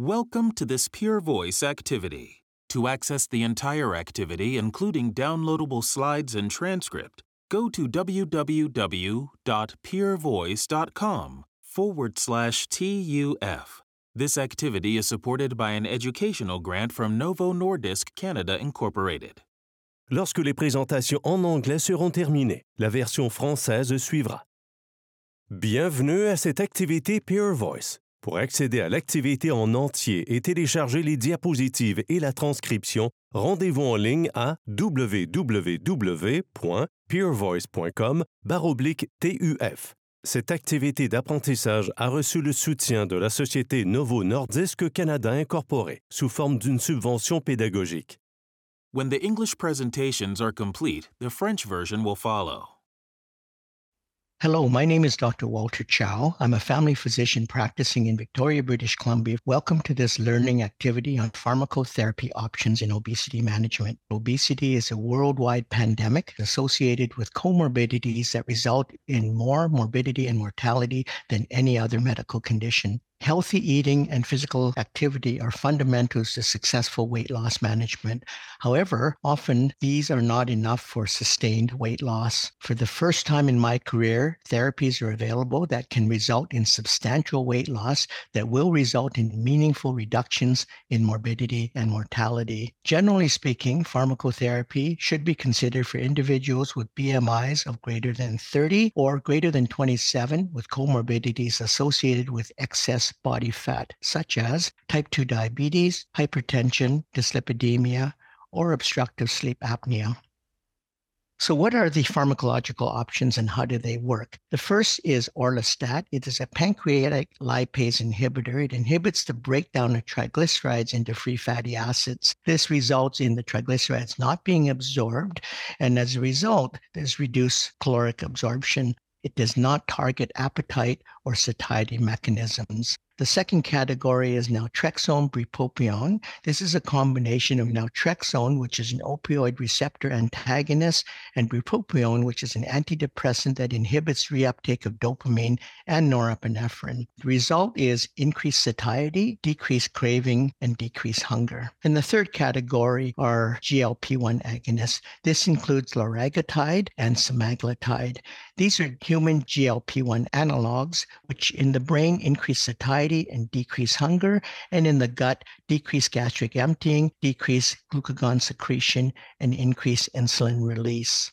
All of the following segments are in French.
Welcome to this Pure Voice activity. To access the entire activity, including downloadable slides and transcript, go to www.purevoice.com forward slash TUF. This activity is supported by an educational grant from Novo Nordisk Canada Incorporated. Lorsque les présentations en anglais seront terminées, la version française suivra. Bienvenue à cette activité Pure Voice. Pour accéder à l'activité en entier et télécharger les diapositives et la transcription, rendez-vous en ligne à www.purevoice.com TUF. Cette activité d'apprentissage a reçu le soutien de la société Novo Nordisk Canada Incorporée sous forme d'une subvention pédagogique. When the English presentations are complete, the French version will follow. Hello, my name is Dr. Walter Chow. I'm a family physician practicing in Victoria, British Columbia. Welcome to this learning activity on pharmacotherapy options in obesity management. Obesity is a worldwide pandemic associated with comorbidities that result in more morbidity and mortality than any other medical condition. Healthy eating and physical activity are fundamentals to successful weight loss management. However, often these are not enough for sustained weight loss. For the first time in my career, therapies are available that can result in substantial weight loss that will result in meaningful reductions in morbidity and mortality. Generally speaking, pharmacotherapy should be considered for individuals with BMIs of greater than 30 or greater than 27 with comorbidities associated with excess body fat, such as type 2 diabetes, hypertension, dyslipidemia, or obstructive sleep apnea. So, what are the pharmacological options and how do they work? The first is orlistat. It is a pancreatic lipase inhibitor. It inhibits the breakdown of triglycerides into free fatty acids. This results in the triglycerides not being absorbed, and as a result, there's reduced caloric absorption. It does not target appetite or satiety mechanisms. The second category is naltrexone bupropion. This is a combination of mm-hmm. naltrexone, which is an opioid receptor antagonist, and bupropion, which is an antidepressant that inhibits reuptake of dopamine and norepinephrine. The result is increased satiety, decreased craving, and decreased hunger. And the third category are GLP-1 agonists. This includes liraglutide and semaglutide. These are human GLP-1 analogs, which in the brain increase satiety and decrease hunger, and in the gut, decrease gastric emptying, decrease glucagon secretion, and increase insulin release.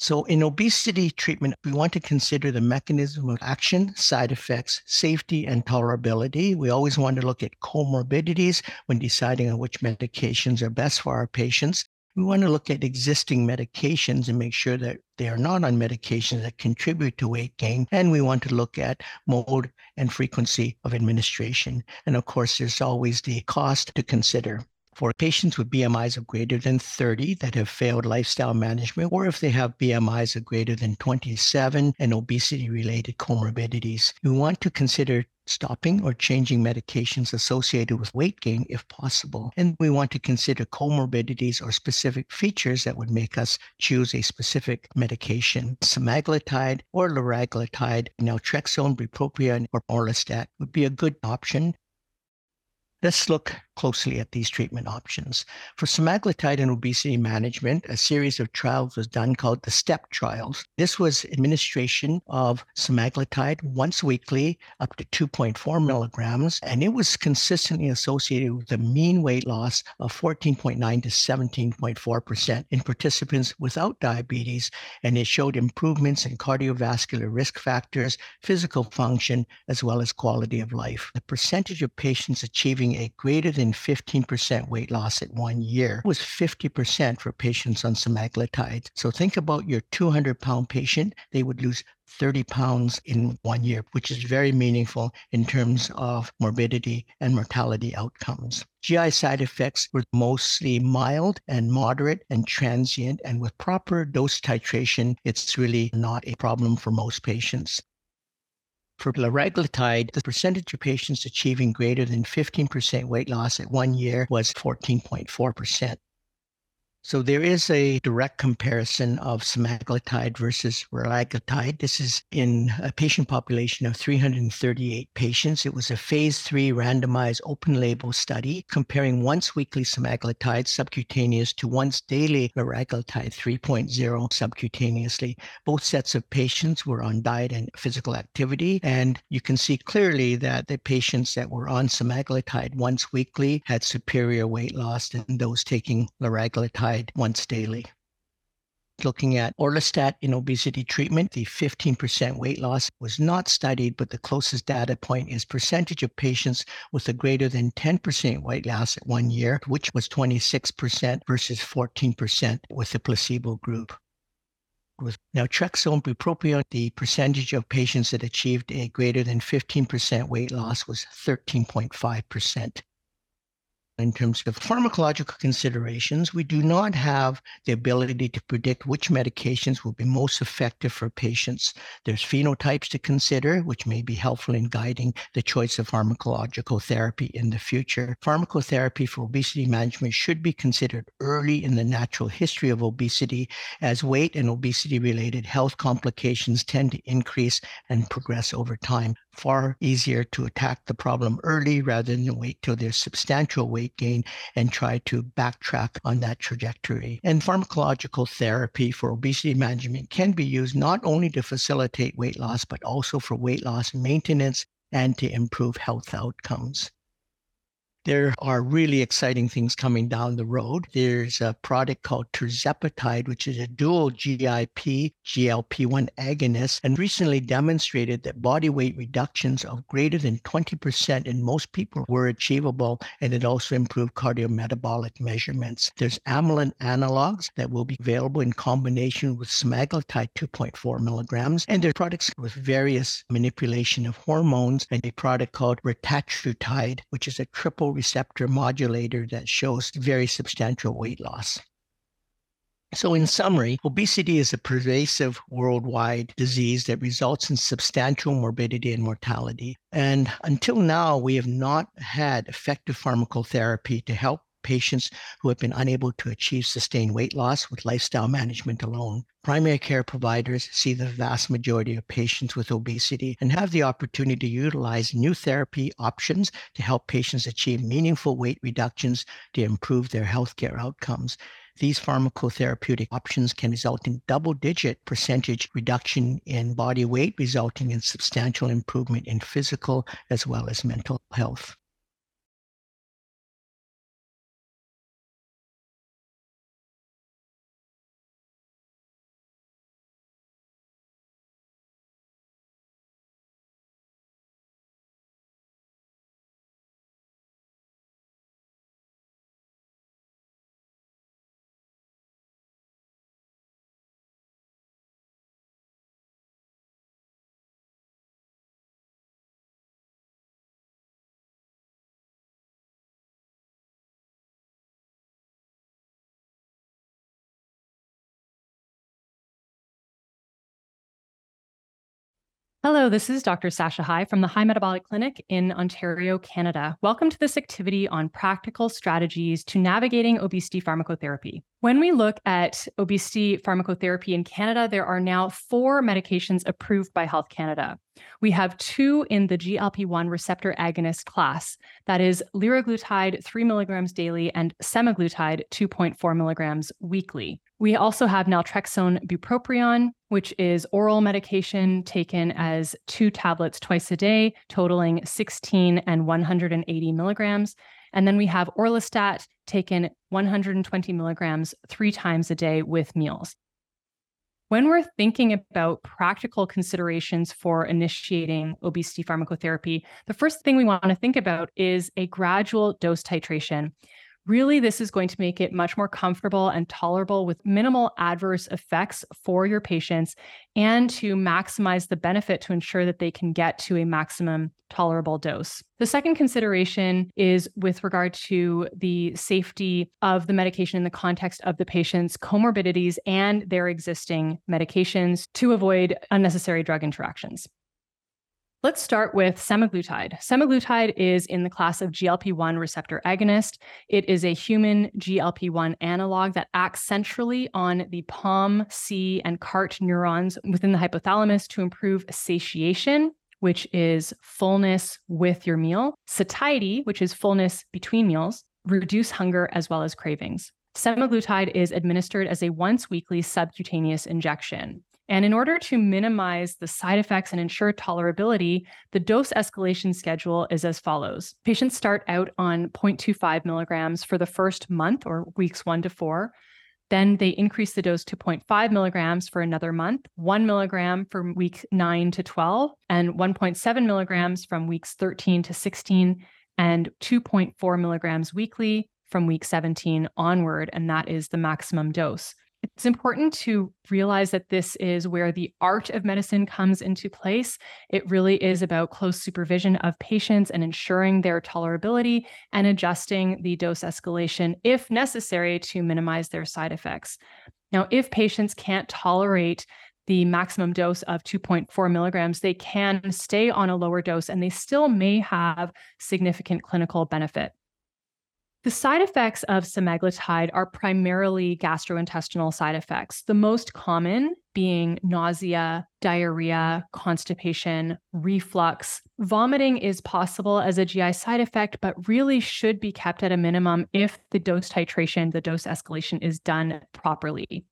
So, in obesity treatment, we want to consider the mechanism of action, side effects, safety, and tolerability. We always want to look at comorbidities when deciding on which medications are best for our patients we want to look at existing medications and make sure that they are not on medications that contribute to weight gain. And we want to look at mode and frequency of administration. And of course, there's always the cost to consider for patients with BMIs of greater than 30 that have failed lifestyle management, or if they have BMIs of greater than 27 and obesity related comorbidities. We want to consider stopping or changing medications associated with weight gain if possible. And we want to consider comorbidities or specific features that would make us choose a specific medication. Semaglutide or liraglutide, naltrexone, bupropion, or orlistat would be a good option. Let's look closely at these treatment options. For semaglutide and obesity management, a series of trials was done called the STEP trials. This was administration of semaglutide once weekly up to 2.4 milligrams, and it was consistently associated with a mean weight loss of 14.9 to 17.4% in participants without diabetes, and it showed improvements in cardiovascular risk factors, physical function, as well as quality of life. The percentage of patients achieving a greater than 15% weight loss at one year was 50% for patients on semaglutide. So think about your 200 pound patient, they would lose 30 pounds in one year, which is very meaningful in terms of morbidity and mortality outcomes. GI side effects were mostly mild and moderate and transient, and with proper dose titration, it's really not a problem for most patients. For liraglutide, the percentage of patients achieving greater than 15% weight loss at one year was 14.4%. So there is a direct comparison of semaglutide versus liraglutide. This is in a patient population of 338 patients. It was a phase three randomized open label study comparing once weekly semaglutide subcutaneous to once daily liraglutide 3.0 subcutaneously. Both sets of patients were on diet and physical activity. And you can see clearly that the patients that were on semaglutide once weekly had superior weight loss than those taking liraglutide once daily. Looking at orlistat in obesity treatment, the 15% weight loss was not studied, but the closest data point is percentage of patients with a greater than 10% weight loss at one year, which was 26% versus 14% with the placebo group. With naltrexone bupropion, the percentage of patients that achieved a greater than 15% weight loss was 13.5% in terms of pharmacological considerations, we do not have the ability to predict which medications will be most effective for patients. There's phenotypes to consider, which may be helpful in guiding the choice of pharmacological therapy in the future. Pharmacotherapy for obesity management should be considered early in the natural history of obesity, as weight and obesity related health complications tend to increase and progress over time far easier to attack the problem early rather than wait till there's substantial weight gain and try to backtrack on that trajectory. And pharmacological therapy for obesity management can be used not only to facilitate weight loss, but also for weight loss maintenance and to improve health outcomes. There are really exciting things coming down the road. There's a product called tirzepatide, which is a dual GIP GLP-1 agonist and recently demonstrated that body weight reductions of greater than 20% in most people were achievable and it also improved cardiometabolic measurements. There's amylin analogs that will be available in combination with semaglutide 2.4 milligrams and there are products with various manipulation of hormones and a product called retatrutide, which is a triple receptor modulator that shows very substantial weight loss. So, in summary, obesity is a pervasive worldwide disease that results in substantial morbidity and mortality. And until now, we have not had effective pharmacotherapy to help patients who have been unable to achieve sustained weight loss with lifestyle management alone. Primary care providers see the vast majority of patients with obesity and have the opportunity to utilize new therapy options to help patients achieve meaningful weight reductions to improve their healthcare outcomes. These pharmacotherapeutic options can result in double digit percentage reduction in body weight, resulting in substantial improvement in physical as well as mental health. Hello, this is Dr. Sasha High from the High Metabolic Clinic in Ontario, Canada. Welcome to this activity on practical strategies to navigating obesity pharmacotherapy. When we look at obesity pharmacotherapy in Canada, there are now four medications approved by Health Canada. We have two in the GLP 1 receptor agonist class that is, liraglutide 3 milligrams daily and semaglutide 2.4 milligrams weekly. We also have naltrexone bupropion, which is oral medication taken as two tablets twice a day, totaling 16 and 180 milligrams. And then we have orlistat taken 120 milligrams three times a day with meals. When we're thinking about practical considerations for initiating obesity pharmacotherapy, the first thing we want to think about is a gradual dose titration. Really, this is going to make it much more comfortable and tolerable with minimal adverse effects for your patients and to maximize the benefit to ensure that they can get to a maximum tolerable dose. The second consideration is with regard to the safety of the medication in the context of the patient's comorbidities and their existing medications to avoid unnecessary drug interactions. Let's start with semaglutide. Semaglutide is in the class of GLP 1 receptor agonist. It is a human GLP 1 analog that acts centrally on the POM, C, and CART neurons within the hypothalamus to improve satiation, which is fullness with your meal, satiety, which is fullness between meals, reduce hunger as well as cravings. Semaglutide is administered as a once weekly subcutaneous injection. And in order to minimize the side effects and ensure tolerability, the dose escalation schedule is as follows. Patients start out on 0.25 milligrams for the first month or weeks one to four. Then they increase the dose to 0.5 milligrams for another month, one milligram from week 9 to 12, and 1.7 milligrams from weeks 13 to 16, and 2.4 milligrams weekly from week 17 onward. And that is the maximum dose. It's important to realize that this is where the art of medicine comes into place. It really is about close supervision of patients and ensuring their tolerability and adjusting the dose escalation if necessary to minimize their side effects. Now, if patients can't tolerate the maximum dose of 2.4 milligrams, they can stay on a lower dose and they still may have significant clinical benefit. The side effects of semaglutide are primarily gastrointestinal side effects, the most common being nausea, diarrhea, constipation, reflux. Vomiting is possible as a GI side effect, but really should be kept at a minimum if the dose titration, the dose escalation is done properly.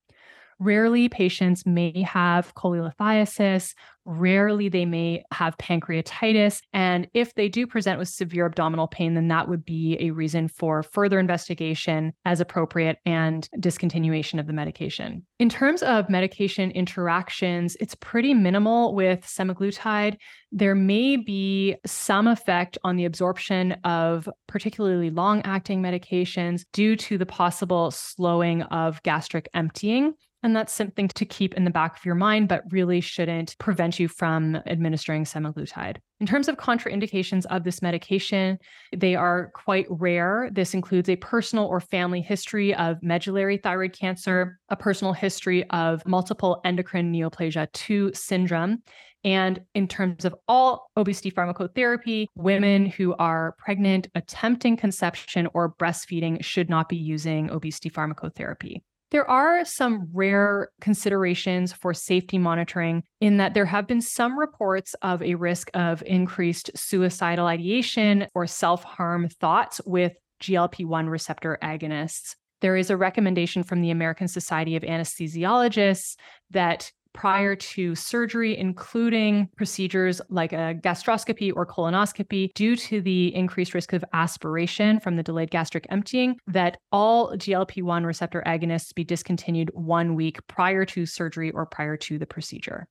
Rarely, patients may have cholelithiasis. Rarely, they may have pancreatitis. And if they do present with severe abdominal pain, then that would be a reason for further investigation as appropriate and discontinuation of the medication. In terms of medication interactions, it's pretty minimal with semaglutide. There may be some effect on the absorption of particularly long acting medications due to the possible slowing of gastric emptying. And that's something to keep in the back of your mind, but really shouldn't prevent you from administering semaglutide. In terms of contraindications of this medication, they are quite rare. This includes a personal or family history of medullary thyroid cancer, a personal history of multiple endocrine neoplasia 2 syndrome, and in terms of all obesity pharmacotherapy, women who are pregnant, attempting conception, or breastfeeding should not be using obesity pharmacotherapy. There are some rare considerations for safety monitoring in that there have been some reports of a risk of increased suicidal ideation or self harm thoughts with GLP 1 receptor agonists. There is a recommendation from the American Society of Anesthesiologists that prior to surgery, including procedures like a gastroscopy or colonoscopy, due to the increased risk of aspiration from the delayed gastric emptying, that all GLP 1 receptor agonists be discontinued one week prior to surgery or prior to the procedure.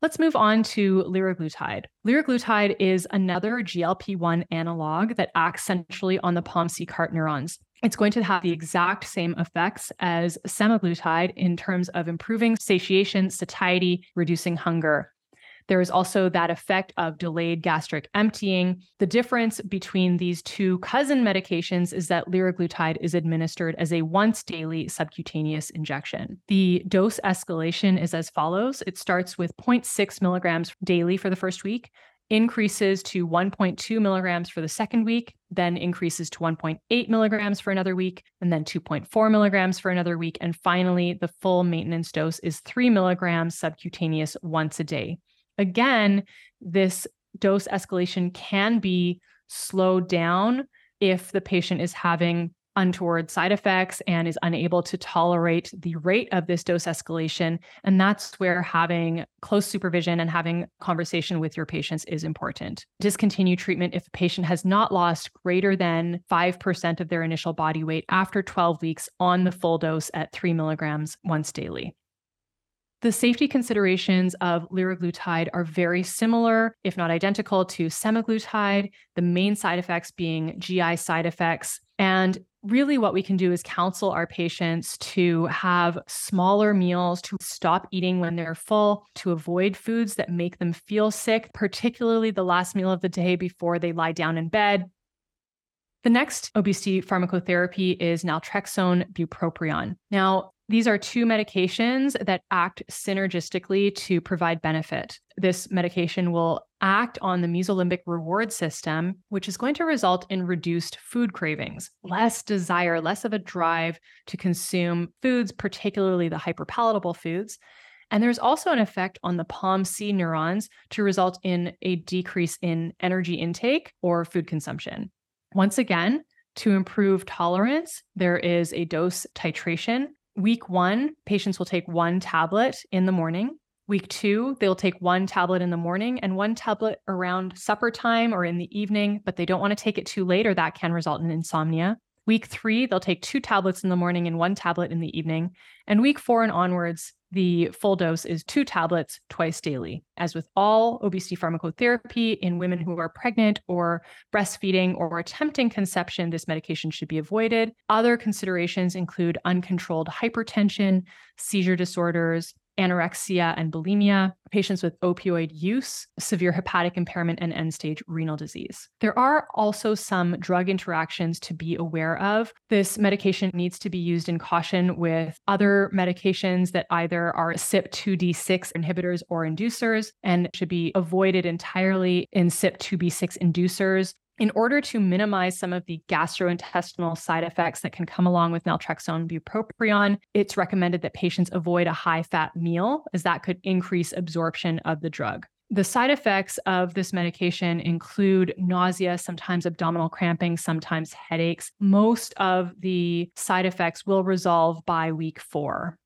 Let's move on to liraglutide. Liraglutide is another GLP 1 analog that acts centrally on the POMC CART neurons. It's going to have the exact same effects as semaglutide in terms of improving satiation, satiety, reducing hunger. There is also that effect of delayed gastric emptying. The difference between these two cousin medications is that liraglutide is administered as a once daily subcutaneous injection. The dose escalation is as follows it starts with 0.6 milligrams daily for the first week, increases to 1.2 milligrams for the second week, then increases to 1.8 milligrams for another week, and then 2.4 milligrams for another week. And finally, the full maintenance dose is 3 milligrams subcutaneous once a day. Again, this dose escalation can be slowed down if the patient is having untoward side effects and is unable to tolerate the rate of this dose escalation. And that's where having close supervision and having conversation with your patients is important. Discontinue treatment if a patient has not lost greater than 5% of their initial body weight after 12 weeks on the full dose at three milligrams once daily. The safety considerations of liraglutide are very similar, if not identical, to semaglutide, the main side effects being GI side effects. And really what we can do is counsel our patients to have smaller meals, to stop eating when they're full, to avoid foods that make them feel sick, particularly the last meal of the day before they lie down in bed. The next obesity pharmacotherapy is naltrexone bupropion. Now, These are two medications that act synergistically to provide benefit. This medication will act on the mesolimbic reward system, which is going to result in reduced food cravings, less desire, less of a drive to consume foods, particularly the hyperpalatable foods. And there's also an effect on the POMC neurons to result in a decrease in energy intake or food consumption. Once again, to improve tolerance, there is a dose titration. Week one, patients will take one tablet in the morning. Week two, they'll take one tablet in the morning and one tablet around supper time or in the evening, but they don't want to take it too late or that can result in insomnia. Week three, they'll take two tablets in the morning and one tablet in the evening. And week four and onwards, the full dose is two tablets twice daily. As with all obesity pharmacotherapy in women who are pregnant or breastfeeding or attempting conception, this medication should be avoided. Other considerations include uncontrolled hypertension, seizure disorders, anorexia and bulimia, patients with opioid use, severe hepatic impairment, and end stage renal disease. There are also some drug interactions to be aware of. This medication needs to be used in caution with other medications that either are CYP2D6 inhibitors or inducers and should be avoided entirely in CYP2B6 inducers in order to minimize some of the gastrointestinal side effects that can come along with naltrexone bupropion, it's recommended that patients avoid a high fat meal, as that could increase absorption of the drug. The side effects of this medication include nausea, sometimes abdominal cramping, sometimes headaches. Most of the side effects will resolve by week four.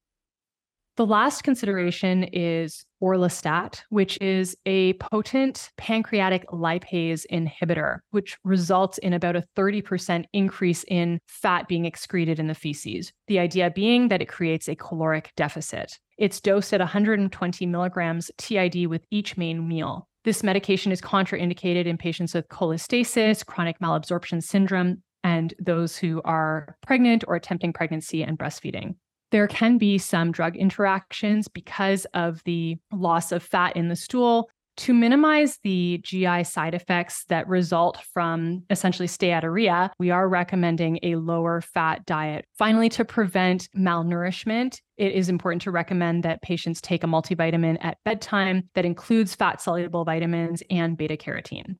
The last consideration is orlistat, which is a potent pancreatic lipase inhibitor, which results in about a 30% increase in fat being excreted in the feces. The idea being that it creates a caloric deficit. It's dosed at 120 milligrams TID with each main meal. This medication is contraindicated in patients with cholestasis, chronic malabsorption syndrome, and those who are pregnant or attempting pregnancy and breastfeeding there can be some drug interactions because of the loss of fat in the stool. To minimize the GI side effects that result from essentially steatorrhea, we are recommending a lower fat diet. Finally, to prevent malnourishment, it is important to recommend that patients take a multivitamin at bedtime that includes fat soluble vitamins and beta carotene.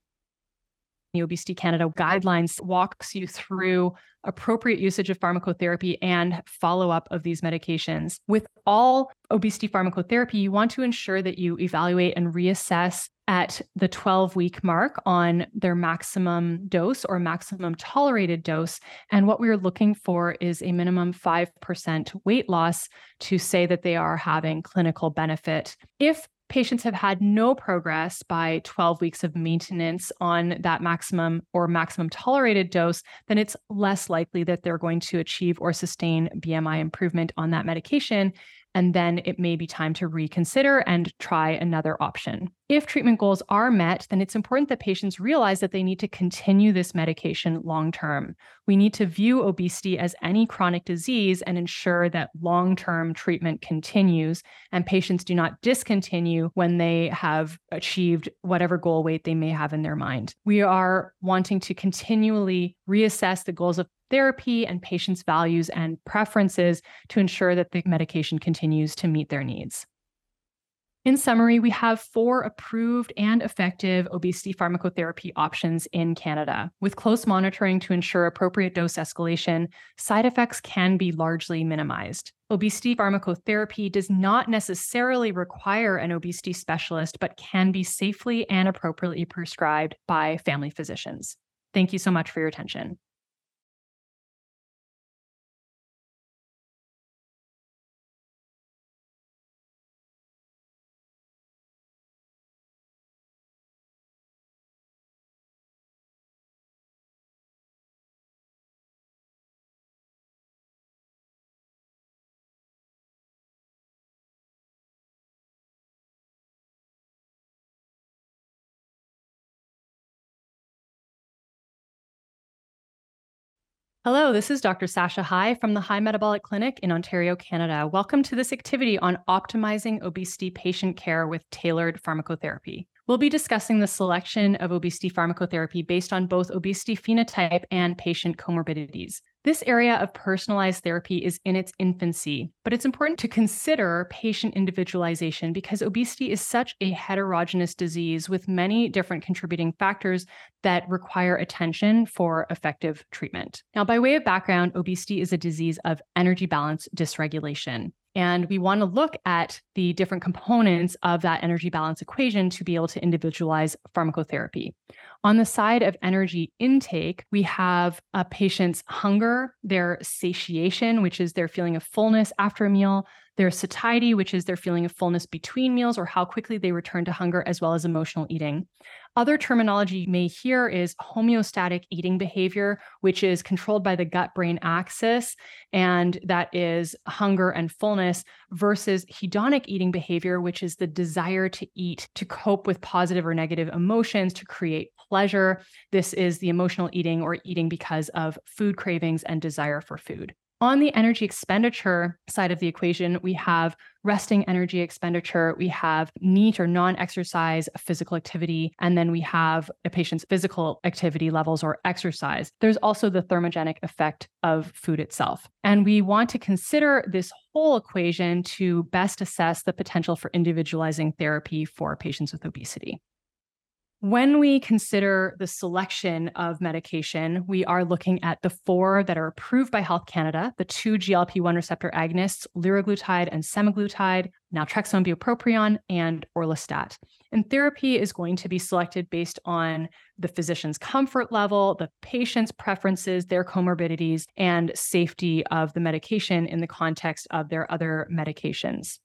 The Obesity Canada guidelines walks you through appropriate usage of pharmacotherapy and follow up of these medications. With all obesity pharmacotherapy, you want to ensure that you evaluate and reassess at the 12 week mark on their maximum dose or maximum tolerated dose. And what we're looking for is a minimum 5% weight loss to say that they are having clinical benefit. If patients have had no progress by 12 weeks of maintenance on that maximum or maximum tolerated dose, then it's less likely that they're going to achieve or sustain BMI improvement on that medication and then it may be time to reconsider and try another option. If treatment goals are met, then it's important that patients realize that they need to continue this medication long term. We need to view obesity as any chronic disease and ensure that long term treatment continues and patients do not discontinue when they have achieved whatever goal weight they may have in their mind. We are wanting to continually reassess the goals of therapy and patients' values and preferences to ensure that the medication continues to meet their needs. In summary, we have four approved and effective obesity pharmacotherapy options in Canada. With close monitoring to ensure appropriate dose escalation, side effects can be largely minimized. Obesity pharmacotherapy does not necessarily require an obesity specialist, but can be safely and appropriately prescribed by family physicians. Thank you so much for your attention. Hello, this is Dr. Sasha High from the High Metabolic Clinic in Ontario, Canada. Welcome to this activity on optimizing obesity patient care with tailored pharmacotherapy. We'll be discussing the selection of obesity pharmacotherapy based on both obesity phenotype and patient comorbidities. This area of personalized therapy is in its infancy, but it's important to consider patient individualization because obesity is such a heterogeneous disease with many different contributing factors that require attention for effective treatment. Now, by way of background, obesity is a disease of energy balance dysregulation. And we want to look at the different components of that energy balance equation to be able to individualize pharmacotherapy. On the side of energy intake, we have a patient's hunger, their satiation, which is their feeling of fullness after a meal, their satiety, which is their feeling of fullness between meals or how quickly they return to hunger, as well as emotional eating. Other terminology you may hear is homeostatic eating behavior, which is controlled by the gut brain axis, and that is hunger and fullness, versus hedonic eating behavior, which is the desire to eat to cope with positive or negative emotions, to create pleasure. This is the emotional eating or eating because of food cravings and desire for food. On the energy expenditure side of the equation, we have resting energy expenditure, we have NEAT or non exercise physical activity, and then we have a patient's physical activity levels or exercise. There's also the thermogenic effect of food itself. And we want to consider this whole equation to best assess the potential for individualizing therapy for patients with obesity. When we consider the selection of medication, we are looking at the four that are approved by Health Canada the two GLP 1 receptor agonists, liraglutide and semaglutide, naltrexone bupropion, and orlistat. And therapy is going to be selected based on the physician's comfort level, the patient's preferences, their comorbidities, and safety of the medication in the context of their other medications.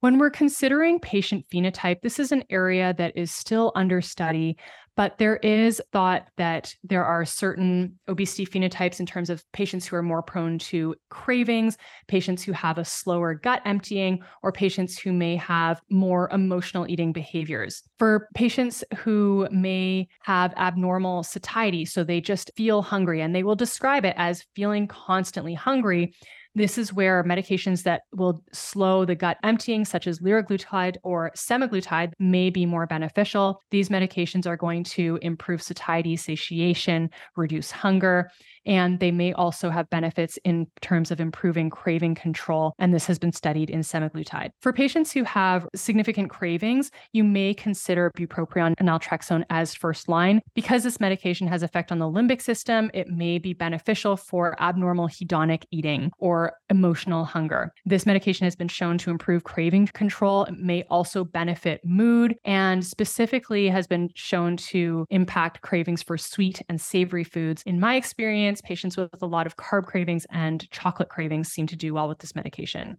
When we're considering patient phenotype, this is an area that is still under study, but there is thought that there are certain obesity phenotypes in terms of patients who are more prone to cravings, patients who have a slower gut emptying, or patients who may have more emotional eating behaviors. For patients who may have abnormal satiety, so they just feel hungry and they will describe it as feeling constantly hungry, this is where medications that will slow the gut emptying, such as liraglutide or semaglutide, may be more beneficial. These medications are going to improve satiety, satiation, reduce hunger, and they may also have benefits in terms of improving craving control. And this has been studied in semaglutide. For patients who have significant cravings, you may consider bupropion and naltrexone as first line. Because this medication has effect on the limbic system, it may be beneficial for abnormal hedonic eating or emotional hunger. This medication has been shown to improve craving control. It may also benefit mood and specifically has been shown to impact cravings for sweet and savory foods. In my experience, patients with a lot of carb cravings and chocolate cravings seem to do well with this medication.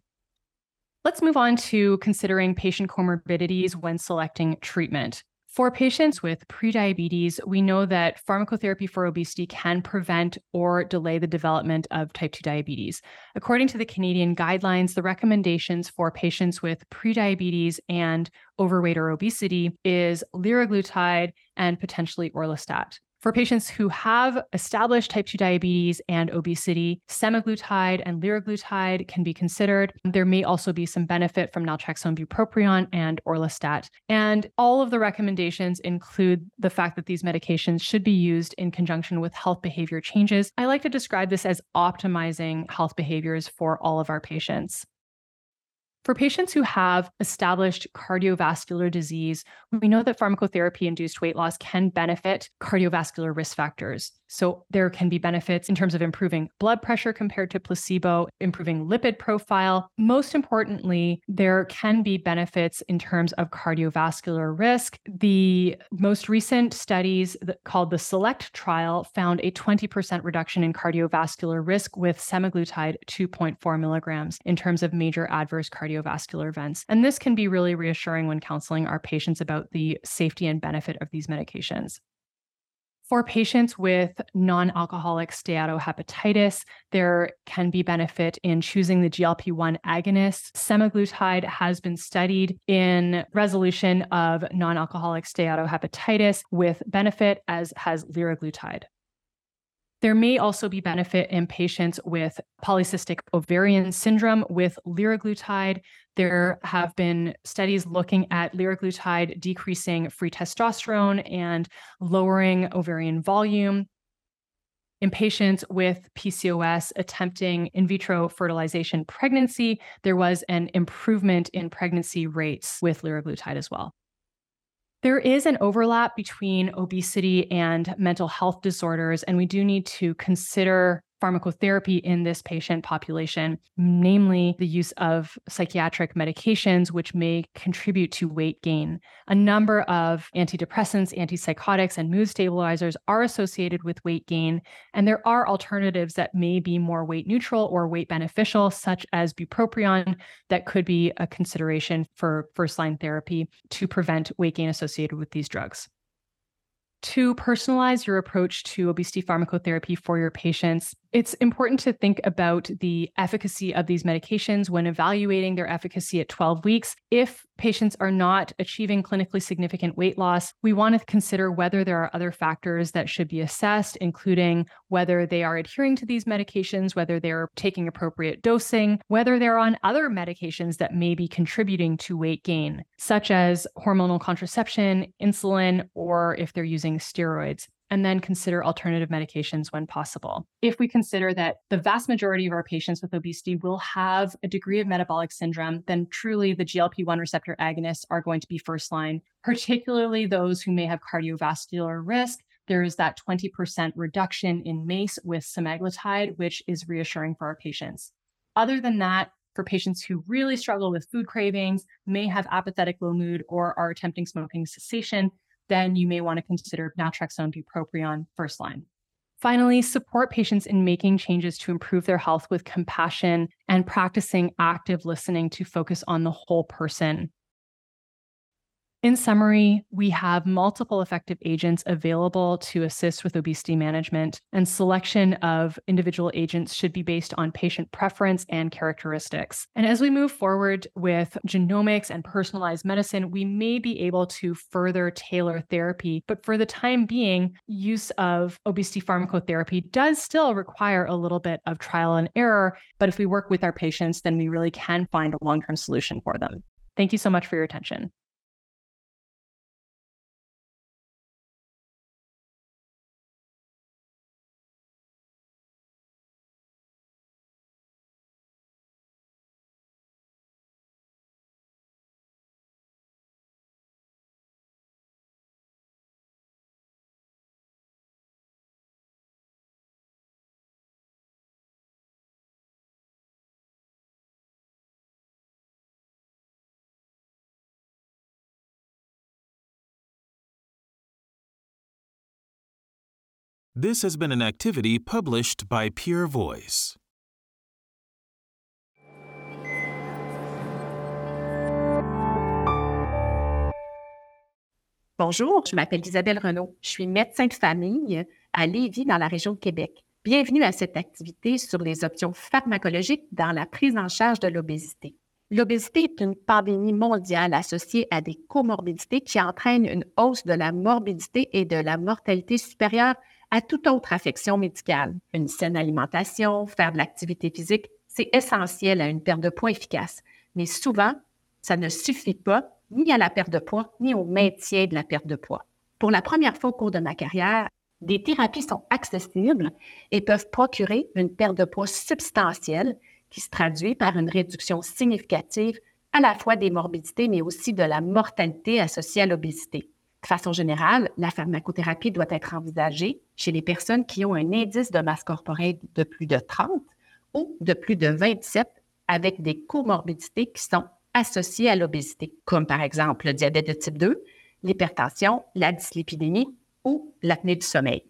Let's move on to considering patient comorbidities when selecting treatment. For patients with prediabetes, we know that pharmacotherapy for obesity can prevent or delay the development of type 2 diabetes. According to the Canadian guidelines, the recommendations for patients with prediabetes and overweight or obesity is liraglutide and potentially orlistat. For patients who have established type 2 diabetes and obesity, semaglutide and liraglutide can be considered. There may also be some benefit from naltrexone bupropion and orlistat. And all of the recommendations include the fact that these medications should be used in conjunction with health behavior changes. I like to describe this as optimizing health behaviors for all of our patients. For patients who have established cardiovascular disease, we know that pharmacotherapy induced weight loss can benefit cardiovascular risk factors. So there can be benefits in terms of improving blood pressure compared to placebo, improving lipid profile. Most importantly, there can be benefits in terms of cardiovascular risk. The most recent studies called the SELECT trial found a 20% reduction in cardiovascular risk with semaglutide 2.4 milligrams in terms of major adverse cardiovascular events. And this can be really reassuring when counseling our patients about the safety and benefit of these medications. For patients with non alcoholic steatohepatitis, there can be benefit in choosing the GLP 1 agonist. Semaglutide has been studied in resolution of non alcoholic steatohepatitis with benefit, as has liraglutide. There may also be benefit in patients with polycystic ovarian syndrome with liraglutide. There have been studies looking at liraglutide decreasing free testosterone and lowering ovarian volume. In patients with PCOS attempting in vitro fertilization pregnancy, there was an improvement in pregnancy rates with liraglutide as well. There is an overlap between obesity and mental health disorders, and we do need to consider pharmacotherapy in this patient population, namely the use of psychiatric medications, which may contribute to weight gain. A number of antidepressants, antipsychotics, and mood stabilizers are associated with weight gain, and there are alternatives that may be more weight neutral or weight beneficial, such as bupropion, that could be a consideration for first line therapy to prevent weight gain associated with these drugs to personalize your approach to obesity pharmacotherapy for your patients, it's important to think about the efficacy of these medications when evaluating their efficacy at 12 weeks. If patients are not achieving clinically significant weight loss, we want to consider whether there are other factors that should be assessed, including whether they are adhering to these medications, whether they're taking appropriate dosing, whether they're on other medications that may be contributing to weight gain, such as hormonal contraception, insulin, or if they're using steroids and then consider alternative medications when possible. If we consider that the vast majority of our patients with obesity will have a degree of metabolic syndrome, then truly the GLP 1 receptor agonists are going to be first line, particularly those who may have cardiovascular risk. There is that 20% reduction in MACE with semaglutide, which is reassuring for our patients. Other than that, for patients who really struggle with food cravings, may have apathetic low mood, or are attempting smoking cessation, then you may want to consider naltrexone bupropion first line. Finally, support patients in making changes to improve their health with compassion and practicing active listening to focus on the whole person in summary, we have multiple effective agents available to assist with obesity management, and selection of individual agents should be based on patient preference and characteristics. And as we move forward with genomics and personalized medicine, we may be able to further tailor therapy. But for the time being, use of obesity pharmacotherapy does still require a little bit of trial and error. But if we work with our patients, then we really can find a long term solution for them. Thank you so much for your attention. This has been an activity published by Pure Voice. Bonjour, je m'appelle Isabelle Renaud. Je suis médecin de famille à Lévis, dans la région de Québec. Bienvenue à cette activité sur les options pharmacologiques dans la prise en charge de l'obésité. L'obésité est une pandémie mondiale associée à des comorbidités qui entraînent une hausse de la morbidité et de la mortalité supérieure à toute autre affection médicale. Une saine alimentation, faire de l'activité physique, c'est essentiel à une perte de poids efficace. Mais souvent, ça ne suffit pas ni à la perte de poids, ni au maintien de la perte de poids. Pour la première fois au cours de ma carrière, des thérapies sont accessibles et peuvent procurer une perte de poids substantielle qui se traduit par une réduction significative à la fois des morbidités, mais aussi de la mortalité associée à l'obésité. De façon générale, la pharmacothérapie doit être envisagée chez les personnes qui ont un indice de masse corporelle de plus de 30 ou de plus de 27 avec des comorbidités qui sont associées à l'obésité, comme par exemple le diabète de type 2, l'hypertension, la dyslipidémie ou l'apnée du sommeil.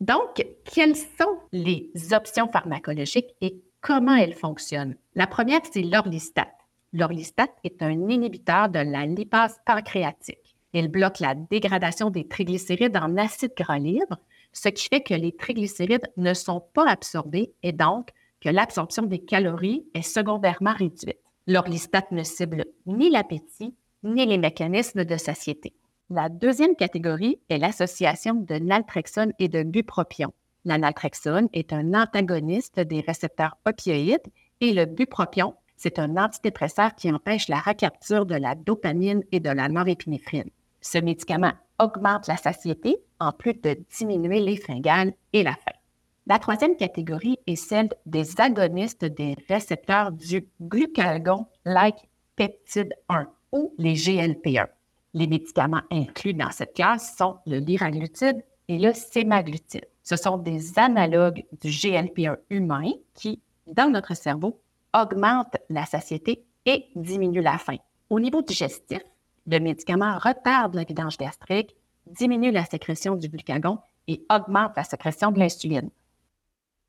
Donc, quelles sont les options pharmacologiques et comment elles fonctionnent? La première, c'est l'orlistat. L'orlistat est un inhibiteur de la lipase pancréatique. Il bloque la dégradation des triglycérides en acide gras libre, ce qui fait que les triglycérides ne sont pas absorbés et donc que l'absorption des calories est secondairement réduite. L'orlistat ne cible ni l'appétit ni les mécanismes de satiété. La deuxième catégorie est l'association de naltrexone et de bupropion. La naltrexone est un antagoniste des récepteurs opioïdes et le bupropion, c'est un antidépresseur qui empêche la recapture de la dopamine et de la norépinéphrine. Ce médicament augmente la satiété en plus de diminuer les fringales et la faim. La troisième catégorie est celle des agonistes des récepteurs du glucagon-like peptide 1 ou les GLP1. Les médicaments inclus dans cette classe sont le liraglutide et le sémaglutide. Ce sont des analogues du GLP1 humain qui, dans notre cerveau, augmentent la satiété et diminuent la faim. Au niveau digestif, le médicament retarde la vidange gastrique, diminue la sécrétion du glucagon et augmente la sécrétion de l'insuline.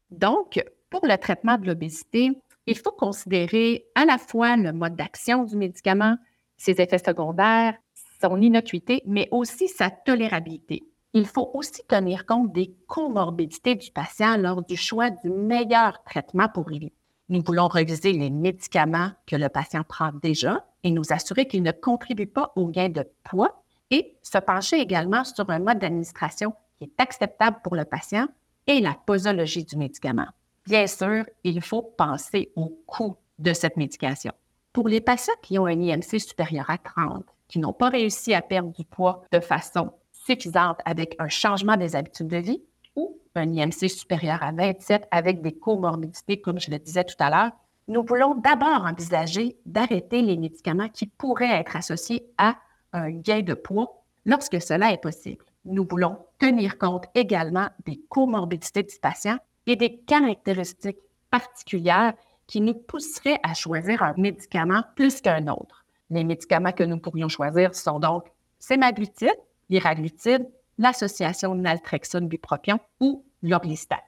Donc, pour le traitement de l'obésité, il faut considérer à la fois le mode d'action du médicament, ses effets secondaires, son innocuité, mais aussi sa tolérabilité. Il faut aussi tenir compte des comorbidités du patient lors du choix du meilleur traitement pour lui. Nous voulons reviser les médicaments que le patient prend déjà et nous assurer qu'ils ne contribuent pas au gain de poids et se pencher également sur un mode d'administration qui est acceptable pour le patient et la posologie du médicament. Bien sûr, il faut penser au coût de cette médication. Pour les patients qui ont un IMC supérieur à 30, qui n'ont pas réussi à perdre du poids de façon suffisante avec un changement des habitudes de vie ou un IMC supérieur à 27 avec des comorbidités, comme je le disais tout à l'heure, nous voulons d'abord envisager d'arrêter les médicaments qui pourraient être associés à un gain de poids lorsque cela est possible. Nous voulons tenir compte également des comorbidités du patient et des caractéristiques particulières qui nous pousseraient à choisir un médicament plus qu'un autre. Les médicaments que nous pourrions choisir sont donc sémaglutide, liraglutide, l'association naltrexone bupropion ou l'orlistat.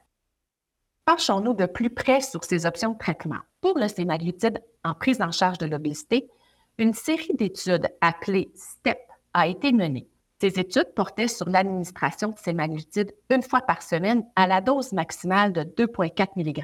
Penchons-nous de plus près sur ces options de traitement. Pour le sémaglutide en prise en charge de l'obésité, une série d'études appelées STEP a été menée. Ces études portaient sur l'administration de sémaglutide une fois par semaine à la dose maximale de 2,4 mg.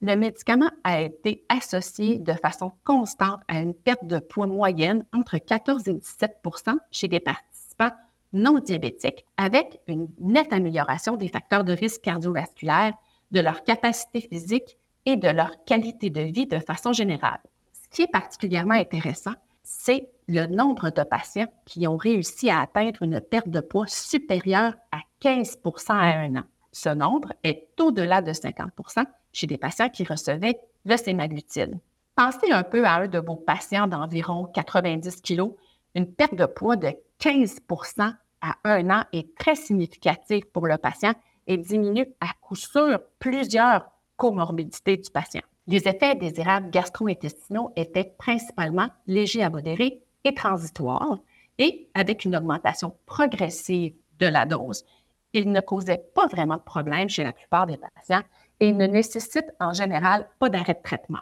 Le médicament a été associé de façon constante à une perte de poids moyenne entre 14 et 17% chez des participants non diabétiques, avec une nette amélioration des facteurs de risque cardiovasculaire, de leur capacité physique et de leur qualité de vie de façon générale. Ce qui est particulièrement intéressant, c'est le nombre de patients qui ont réussi à atteindre une perte de poids supérieure à 15% à un an. Ce nombre est au-delà de 50% chez des patients qui recevaient le sémaglutide. Pensez un peu à un de vos patients d'environ 90 kg. Une perte de poids de 15% à un an est très significative pour le patient et diminue à coup sûr plusieurs comorbidités du patient. Les effets désirables gastro-intestinaux étaient principalement légers à modérés et transitoires et avec une augmentation progressive de la dose. Ils ne causaient pas vraiment de problème chez la plupart des patients et ne nécessitent en général pas d'arrêt de traitement.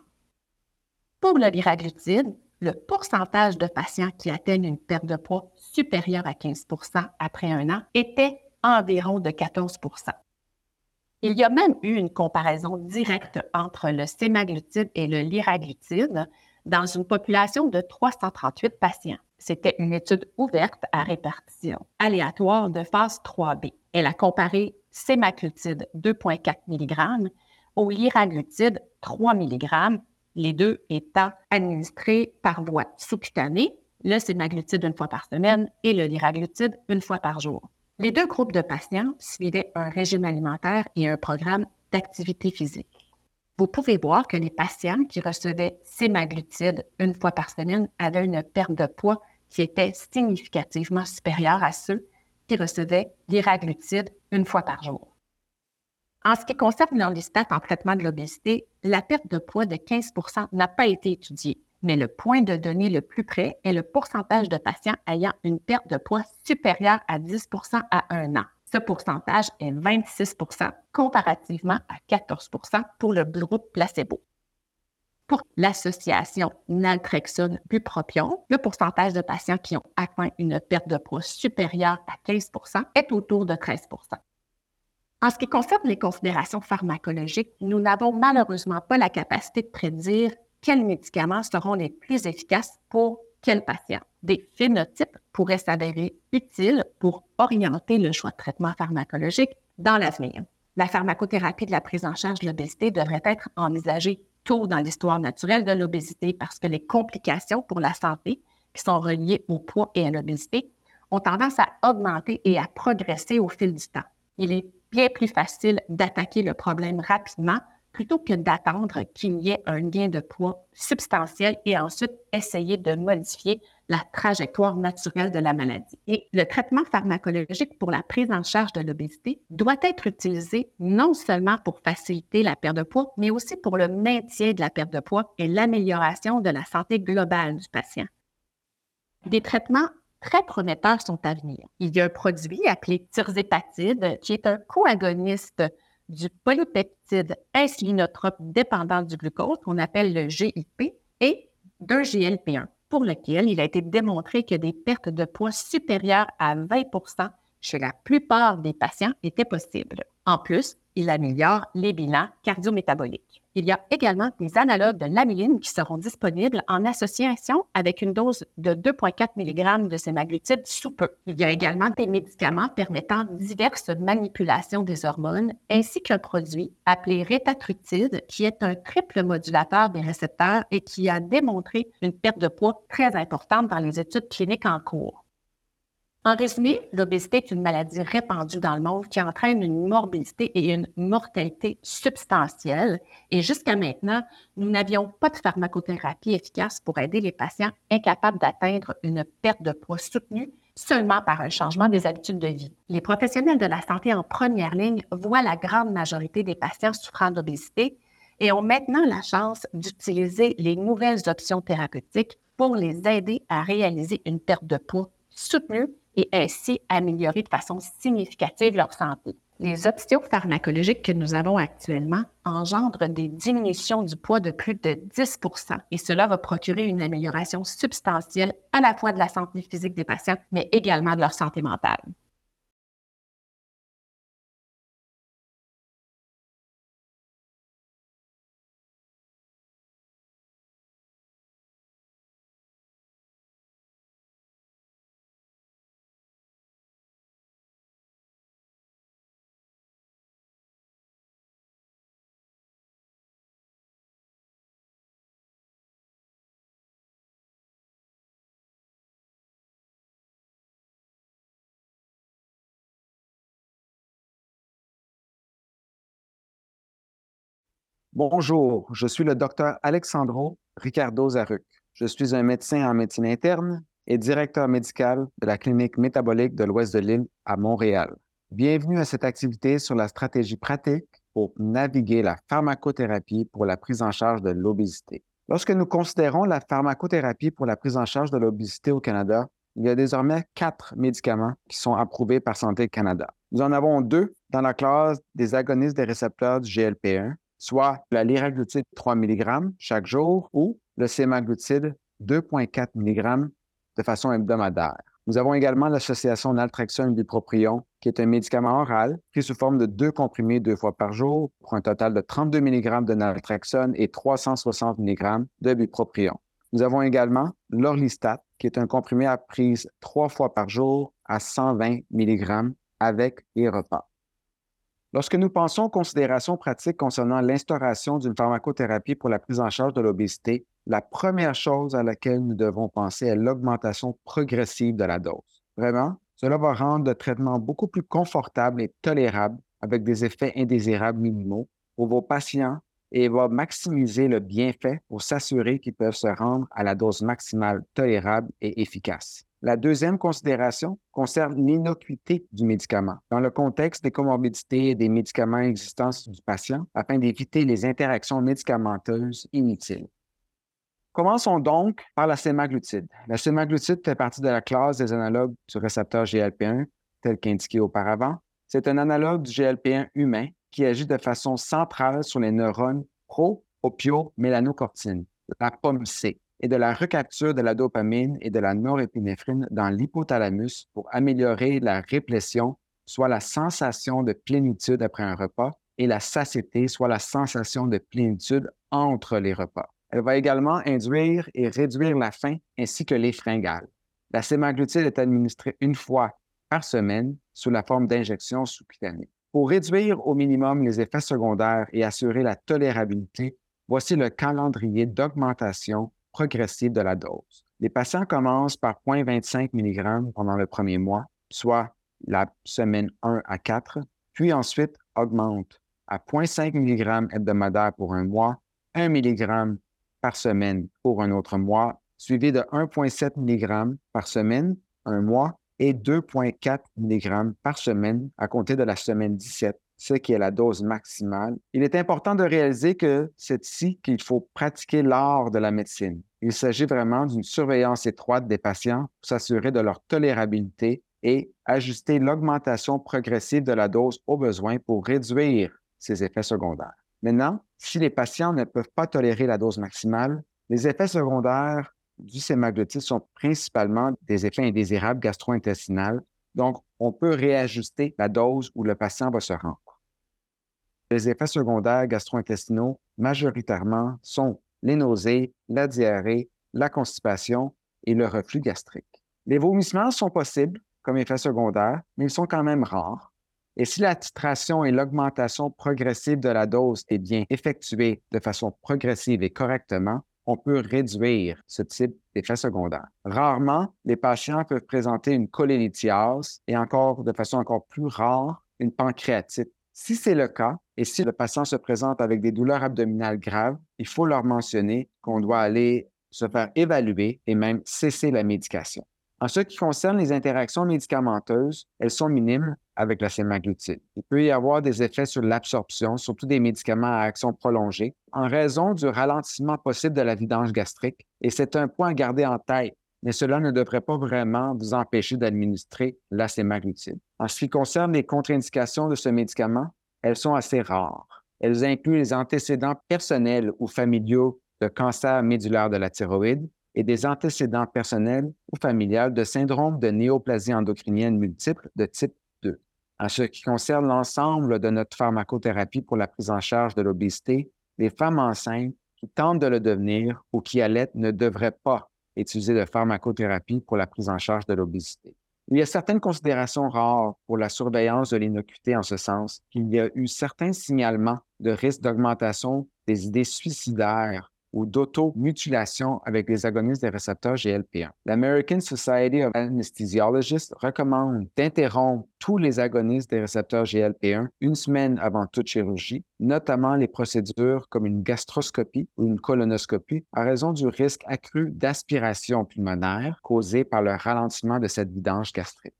Pour le liraglutide, le pourcentage de patients qui atteignent une perte de poids supérieure à 15% après un an était environ de 14 il y a même eu une comparaison directe entre le sémaglutide et le liraglutide dans une population de 338 patients. C'était une étude ouverte à répartition aléatoire de phase 3B. Elle a comparé sémaglutide 2,4 mg au liraglutide 3 mg, les deux étant administrés par voie sous-cutanée, le sémaglutide une fois par semaine et le liraglutide une fois par jour. Les deux groupes de patients suivaient un régime alimentaire et un programme d'activité physique. Vous pouvez voir que les patients qui recevaient sémaglutide une fois par semaine avaient une perte de poids qui était significativement supérieure à ceux qui recevaient l'iraglutide une fois par jour. En ce qui concerne l'orlistat en traitement de l'obésité, la perte de poids de 15% n'a pas été étudiée mais le point de données le plus près est le pourcentage de patients ayant une perte de poids supérieure à 10% à un an. Ce pourcentage est 26% comparativement à 14% pour le groupe placebo. Pour l'association naltrexone bupropion, le pourcentage de patients qui ont atteint une perte de poids supérieure à 15% est autour de 13% en ce qui concerne les considérations pharmacologiques, nous n'avons malheureusement pas la capacité de prédire quels médicaments seront les plus efficaces pour quel patient? Des phénotypes pourraient s'avérer utiles pour orienter le choix de traitement pharmacologique dans l'avenir. La pharmacothérapie de la prise en charge de l'obésité devrait être envisagée tôt dans l'histoire naturelle de l'obésité parce que les complications pour la santé qui sont reliées au poids et à l'obésité ont tendance à augmenter et à progresser au fil du temps. Il est bien plus facile d'attaquer le problème rapidement plutôt que d'attendre qu'il y ait un gain de poids substantiel et ensuite essayer de modifier la trajectoire naturelle de la maladie. Et le traitement pharmacologique pour la prise en charge de l'obésité doit être utilisé non seulement pour faciliter la perte de poids, mais aussi pour le maintien de la perte de poids et l'amélioration de la santé globale du patient. Des traitements très prometteurs sont à venir. Il y a un produit appelé tirzépatide qui est un coagoniste du polypeptide insulinotrope dépendant du glucose, qu'on appelle le GIP, et d'un GLP1, pour lequel il a été démontré que des pertes de poids supérieures à 20% chez la plupart des patients étaient possibles. En plus, il améliore les bilans cardiométaboliques. Il y a également des analogues de l'amyline qui seront disponibles en association avec une dose de 2,4 mg de sémaglutide sous peu. Il y a également des médicaments permettant diverses manipulations des hormones, ainsi qu'un produit appelé rétatrutide, qui est un triple modulateur des récepteurs et qui a démontré une perte de poids très importante dans les études cliniques en cours. En résumé, l'obésité est une maladie répandue dans le monde qui entraîne une morbidité et une mortalité substantielle. Et jusqu'à maintenant, nous n'avions pas de pharmacothérapie efficace pour aider les patients incapables d'atteindre une perte de poids soutenue seulement par un changement des habitudes de vie. Les professionnels de la santé en première ligne voient la grande majorité des patients souffrant d'obésité et ont maintenant la chance d'utiliser les nouvelles options thérapeutiques pour les aider à réaliser une perte de poids soutenue et ainsi améliorer de façon significative leur santé. Les options pharmacologiques que nous avons actuellement engendrent des diminutions du poids de plus de 10% et cela va procurer une amélioration substantielle à la fois de la santé physique des patients, mais également de leur santé mentale. Bonjour, je suis le docteur Alexandro Ricardo Zaruc. Je suis un médecin en médecine interne et directeur médical de la clinique métabolique de l'Ouest de l'île à Montréal. Bienvenue à cette activité sur la stratégie pratique pour naviguer la pharmacothérapie pour la prise en charge de l'obésité. Lorsque nous considérons la pharmacothérapie pour la prise en charge de l'obésité au Canada, il y a désormais quatre médicaments qui sont approuvés par Santé Canada. Nous en avons deux dans la classe des agonistes des récepteurs du GLP1 soit la liraglutide 3 mg chaque jour ou le sémaglutide 2,4 mg de façon hebdomadaire. Nous avons également l'association naltrexone bupropion, qui est un médicament oral pris sous forme de deux comprimés deux fois par jour pour un total de 32 mg de naltrexone et 360 mg de bupropion. Nous avons également l'orlistat, qui est un comprimé à prise trois fois par jour à 120 mg avec les repas. Lorsque nous pensons aux considérations pratiques concernant l'instauration d'une pharmacothérapie pour la prise en charge de l'obésité, la première chose à laquelle nous devons penser est l'augmentation progressive de la dose. Vraiment, cela va rendre le traitement beaucoup plus confortable et tolérable avec des effets indésirables minimaux pour vos patients et va maximiser le bienfait pour s'assurer qu'ils peuvent se rendre à la dose maximale tolérable et efficace. La deuxième considération concerne l'innocuité du médicament dans le contexte des comorbidités et des médicaments existants du patient afin d'éviter les interactions médicamenteuses inutiles. Commençons donc par la sémaglutide. La sémaglutide fait partie de la classe des analogues du récepteur GLP1 tel qu'indiqué auparavant. C'est un analogue du GLP1 humain qui agit de façon centrale sur les neurones pro-opio-mélanocortine, la POMC, et de la recapture de la dopamine et de la norépinéphrine dans l'hypothalamus pour améliorer la réplétion, soit la sensation de plénitude après un repas, et la satiété, soit la sensation de plénitude entre les repas. Elle va également induire et réduire la faim ainsi que les fringales. La sémaglutide est administrée une fois par semaine sous la forme d'injection sous-cutanée. Pour réduire au minimum les effets secondaires et assurer la tolérabilité, voici le calendrier d'augmentation progressive de la dose. Les patients commencent par 0,25 mg pendant le premier mois, soit la semaine 1 à 4, puis ensuite augmentent à 0,5 mg hebdomadaire pour un mois, 1 mg par semaine pour un autre mois, suivi de 1,7 mg par semaine, un mois, et 2,4 mg par semaine à compter de la semaine 17, ce qui est la dose maximale. Il est important de réaliser que c'est ici qu'il faut pratiquer l'art de la médecine. Il s'agit vraiment d'une surveillance étroite des patients pour s'assurer de leur tolérabilité et ajuster l'augmentation progressive de la dose au besoin pour réduire ses effets secondaires. Maintenant, si les patients ne peuvent pas tolérer la dose maximale, les effets secondaires du sémaglutide sont principalement des effets indésirables gastro-intestinaux, donc on peut réajuster la dose où le patient va se rendre. Les effets secondaires gastro-intestinaux, majoritairement, sont les nausées, la diarrhée, la constipation et le reflux gastrique. Les vomissements sont possibles comme effets secondaires, mais ils sont quand même rares. Et si la titration et l'augmentation progressive de la dose est bien effectuée de façon progressive et correctement, on peut réduire ce type d'effet secondaire. Rarement, les patients peuvent présenter une cholélithiase et encore de façon encore plus rare, une pancréatite. Si c'est le cas et si le patient se présente avec des douleurs abdominales graves, il faut leur mentionner qu'on doit aller se faire évaluer et même cesser la médication. En ce qui concerne les interactions médicamenteuses, elles sont minimes avec la sémaglutide. Il peut y avoir des effets sur l'absorption, surtout des médicaments à action prolongée, en raison du ralentissement possible de la vidange gastrique. Et c'est un point à garder en tête, mais cela ne devrait pas vraiment vous empêcher d'administrer la sémaglutide. En ce qui concerne les contre-indications de ce médicament, elles sont assez rares. Elles incluent les antécédents personnels ou familiaux de cancer médulaire de la thyroïde, et des antécédents personnels ou familiales de syndrome de néoplasie endocrinienne multiple de type 2. En ce qui concerne l'ensemble de notre pharmacothérapie pour la prise en charge de l'obésité, les femmes enceintes qui tentent de le devenir ou qui allaitent ne devraient pas utiliser de pharmacothérapie pour la prise en charge de l'obésité. Il y a certaines considérations rares pour la surveillance de l'innocuité en ce sens. Qu'il y a eu certains signalements de risque d'augmentation des idées suicidaires ou d'automutilation avec les agonistes des récepteurs GLP-1. L'American Society of Anesthesiologists recommande d'interrompre tous les agonistes des récepteurs GLP-1 une semaine avant toute chirurgie, notamment les procédures comme une gastroscopie ou une colonoscopie, à raison du risque accru d'aspiration pulmonaire causé par le ralentissement de cette vidange gastrique.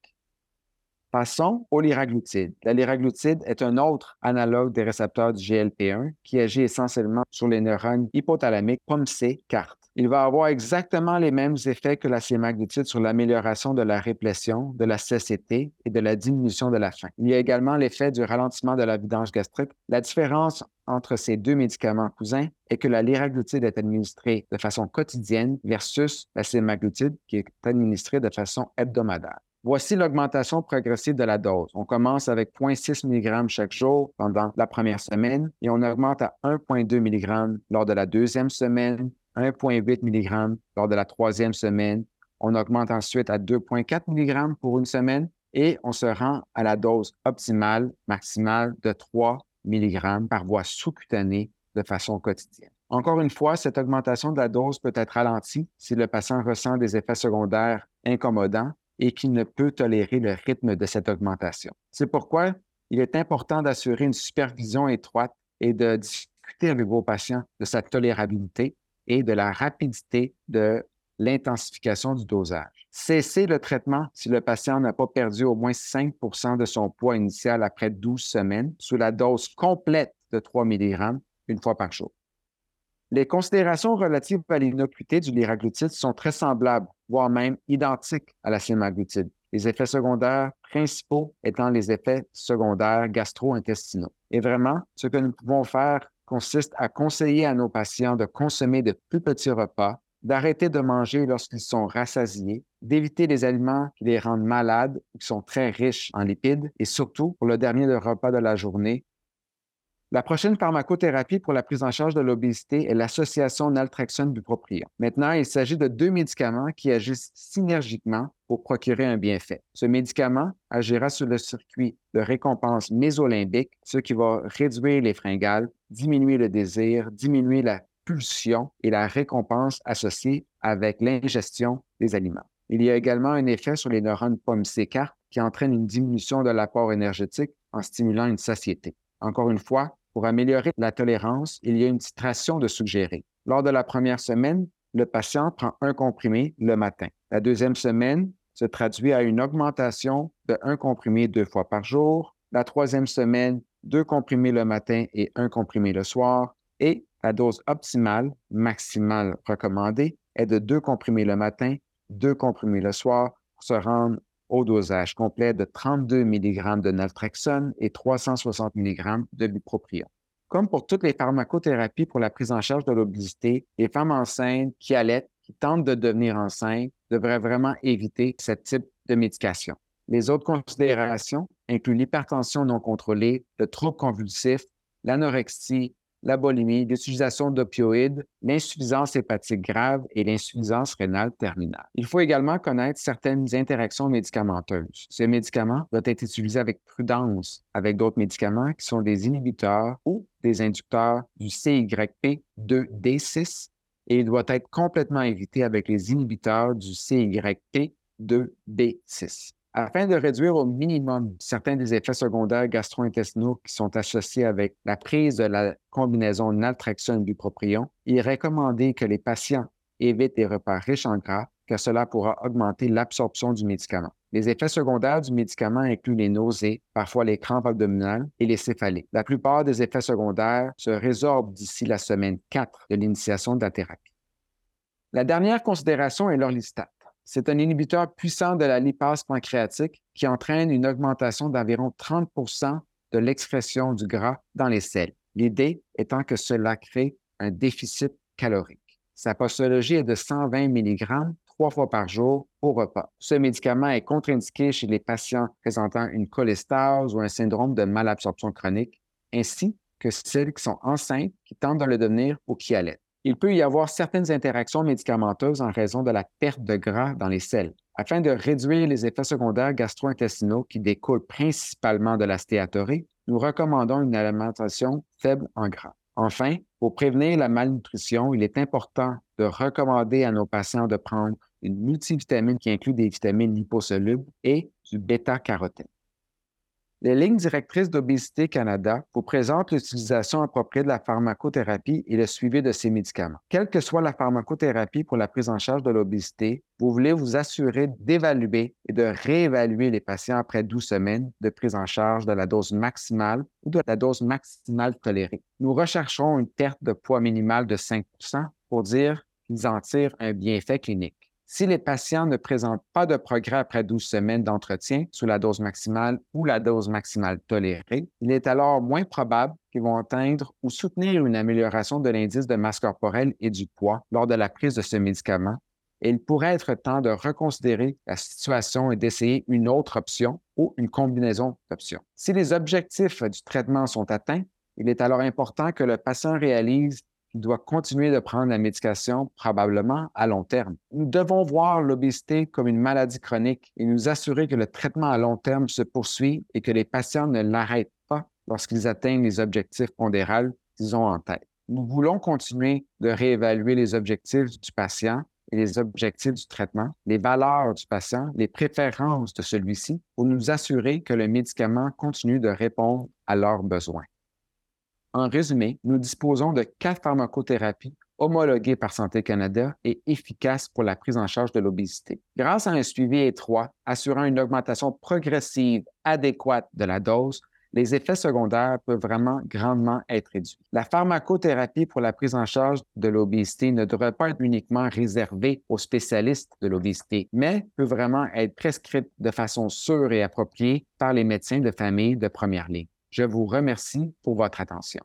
Passons au liraglutide. La liraglutide est un autre analogue des récepteurs du GLP-1 qui agit essentiellement sur les neurones hypothalamiques POMC-CART. Il va avoir exactement les mêmes effets que la sémaglutide sur l'amélioration de la réplétion, de la cécité et de la diminution de la faim. Il y a également l'effet du ralentissement de la vidange gastrique. La différence entre ces deux médicaments cousins est que la liraglutide est administrée de façon quotidienne versus la sémaglutide qui est administrée de façon hebdomadaire. Voici l'augmentation progressive de la dose. On commence avec 0,6 mg chaque jour pendant la première semaine et on augmente à 1,2 mg lors de la deuxième semaine, 1,8 mg lors de la troisième semaine. On augmente ensuite à 2,4 mg pour une semaine et on se rend à la dose optimale, maximale de 3 mg par voie sous-cutanée de façon quotidienne. Encore une fois, cette augmentation de la dose peut être ralentie si le patient ressent des effets secondaires incommodants et qui ne peut tolérer le rythme de cette augmentation. C'est pourquoi il est important d'assurer une supervision étroite et de discuter avec vos patients de sa tolérabilité et de la rapidité de l'intensification du dosage. Cessez le traitement si le patient n'a pas perdu au moins 5% de son poids initial après 12 semaines sous la dose complète de 3 mg une fois par jour. Les considérations relatives à l'innocuité du liraglutide sont très semblables, voire même identiques à la sémaglutide. Les effets secondaires principaux étant les effets secondaires gastro-intestinaux. Et vraiment, ce que nous pouvons faire consiste à conseiller à nos patients de consommer de plus petits repas, d'arrêter de manger lorsqu'ils sont rassasiés, d'éviter les aliments qui les rendent malades ou qui sont très riches en lipides, et surtout, pour le dernier repas de la journée, la prochaine pharmacothérapie pour la prise en charge de l'obésité est l'association naltrexone bupropion. Maintenant, il s'agit de deux médicaments qui agissent synergiquement pour procurer un bienfait. Ce médicament agira sur le circuit de récompense mésolimbique, ce qui va réduire les fringales, diminuer le désir, diminuer la pulsion et la récompense associée avec l'ingestion des aliments. Il y a également un effet sur les neurones pomme c qui entraîne une diminution de l'apport énergétique en stimulant une satiété. Encore une fois, pour améliorer la tolérance, il y a une titration de suggérer. Lors de la première semaine, le patient prend un comprimé le matin. La deuxième semaine se traduit à une augmentation de un comprimé deux fois par jour. La troisième semaine, deux comprimés le matin et un comprimé le soir. Et la dose optimale, maximale recommandée, est de deux comprimés le matin, deux comprimés le soir pour se rendre au dosage complet de 32 mg de naltrexone et 360 mg de bupropion. Comme pour toutes les pharmacothérapies pour la prise en charge de l'obésité, les femmes enceintes qui allaitent, qui tentent de devenir enceintes, devraient vraiment éviter ce type de médication. Les autres considérations incluent l'hypertension non contrôlée, le trouble convulsif, l'anorexie, la bulimie, l'utilisation d'opioïdes, l'insuffisance hépatique grave et l'insuffisance rénale terminale. Il faut également connaître certaines interactions médicamenteuses. Ces médicaments doivent être utilisés avec prudence avec d'autres médicaments qui sont des inhibiteurs ou des inducteurs du CYP2D6 et il doit être complètement évité avec les inhibiteurs du CYP2D6 afin de réduire au minimum certains des effets secondaires gastro-intestinaux qui sont associés avec la prise de la combinaison naltrexone-bupropion, il est recommandé que les patients évitent des repas riches en gras, car cela pourra augmenter l'absorption du médicament. Les effets secondaires du médicament incluent les nausées, parfois les crampes abdominales et les céphalées. La plupart des effets secondaires se résorbent d'ici la semaine 4 de l'initiation de la thérapie. La dernière considération est l'orlistat. C'est un inhibiteur puissant de la lipase pancréatique qui entraîne une augmentation d'environ 30% de l'expression du gras dans les selles. L'idée étant que cela crée un déficit calorique. Sa posologie est de 120 mg trois fois par jour au repas. Ce médicament est contre-indiqué chez les patients présentant une cholestase ou un syndrome de malabsorption chronique, ainsi que celles qui sont enceintes, qui tentent de le devenir ou qui allaitent il peut y avoir certaines interactions médicamenteuses en raison de la perte de gras dans les selles. Afin de réduire les effets secondaires gastro-intestinaux qui découlent principalement de la stéatorée, nous recommandons une alimentation faible en gras. Enfin, pour prévenir la malnutrition, il est important de recommander à nos patients de prendre une multivitamine qui inclut des vitamines liposolubles et du bêta-carotène. Les lignes directrices d'Obésité Canada vous présentent l'utilisation appropriée de la pharmacothérapie et le suivi de ces médicaments. Quelle que soit la pharmacothérapie pour la prise en charge de l'obésité, vous voulez vous assurer d'évaluer et de réévaluer les patients après 12 semaines de prise en charge de la dose maximale ou de la dose maximale tolérée. Nous rechercherons une perte de poids minimale de 5% pour dire qu'ils en tirent un bienfait clinique. Si les patients ne présentent pas de progrès après 12 semaines d'entretien sous la dose maximale ou la dose maximale tolérée, il est alors moins probable qu'ils vont atteindre ou soutenir une amélioration de l'indice de masse corporelle et du poids lors de la prise de ce médicament. Et il pourrait être temps de reconsidérer la situation et d'essayer une autre option ou une combinaison d'options. Si les objectifs du traitement sont atteints, il est alors important que le patient réalise doit continuer de prendre la médication probablement à long terme. Nous devons voir l'obésité comme une maladie chronique et nous assurer que le traitement à long terme se poursuit et que les patients ne l'arrêtent pas lorsqu'ils atteignent les objectifs pondérales qu'ils ont en tête. Nous voulons continuer de réévaluer les objectifs du patient et les objectifs du traitement, les valeurs du patient, les préférences de celui-ci pour nous assurer que le médicament continue de répondre à leurs besoins. En résumé, nous disposons de quatre pharmacothérapies homologuées par Santé Canada et efficaces pour la prise en charge de l'obésité. Grâce à un suivi étroit assurant une augmentation progressive adéquate de la dose, les effets secondaires peuvent vraiment grandement être réduits. La pharmacothérapie pour la prise en charge de l'obésité ne devrait pas être uniquement réservée aux spécialistes de l'obésité, mais peut vraiment être prescrite de façon sûre et appropriée par les médecins de famille de première ligne. Je vous remercie pour votre attention.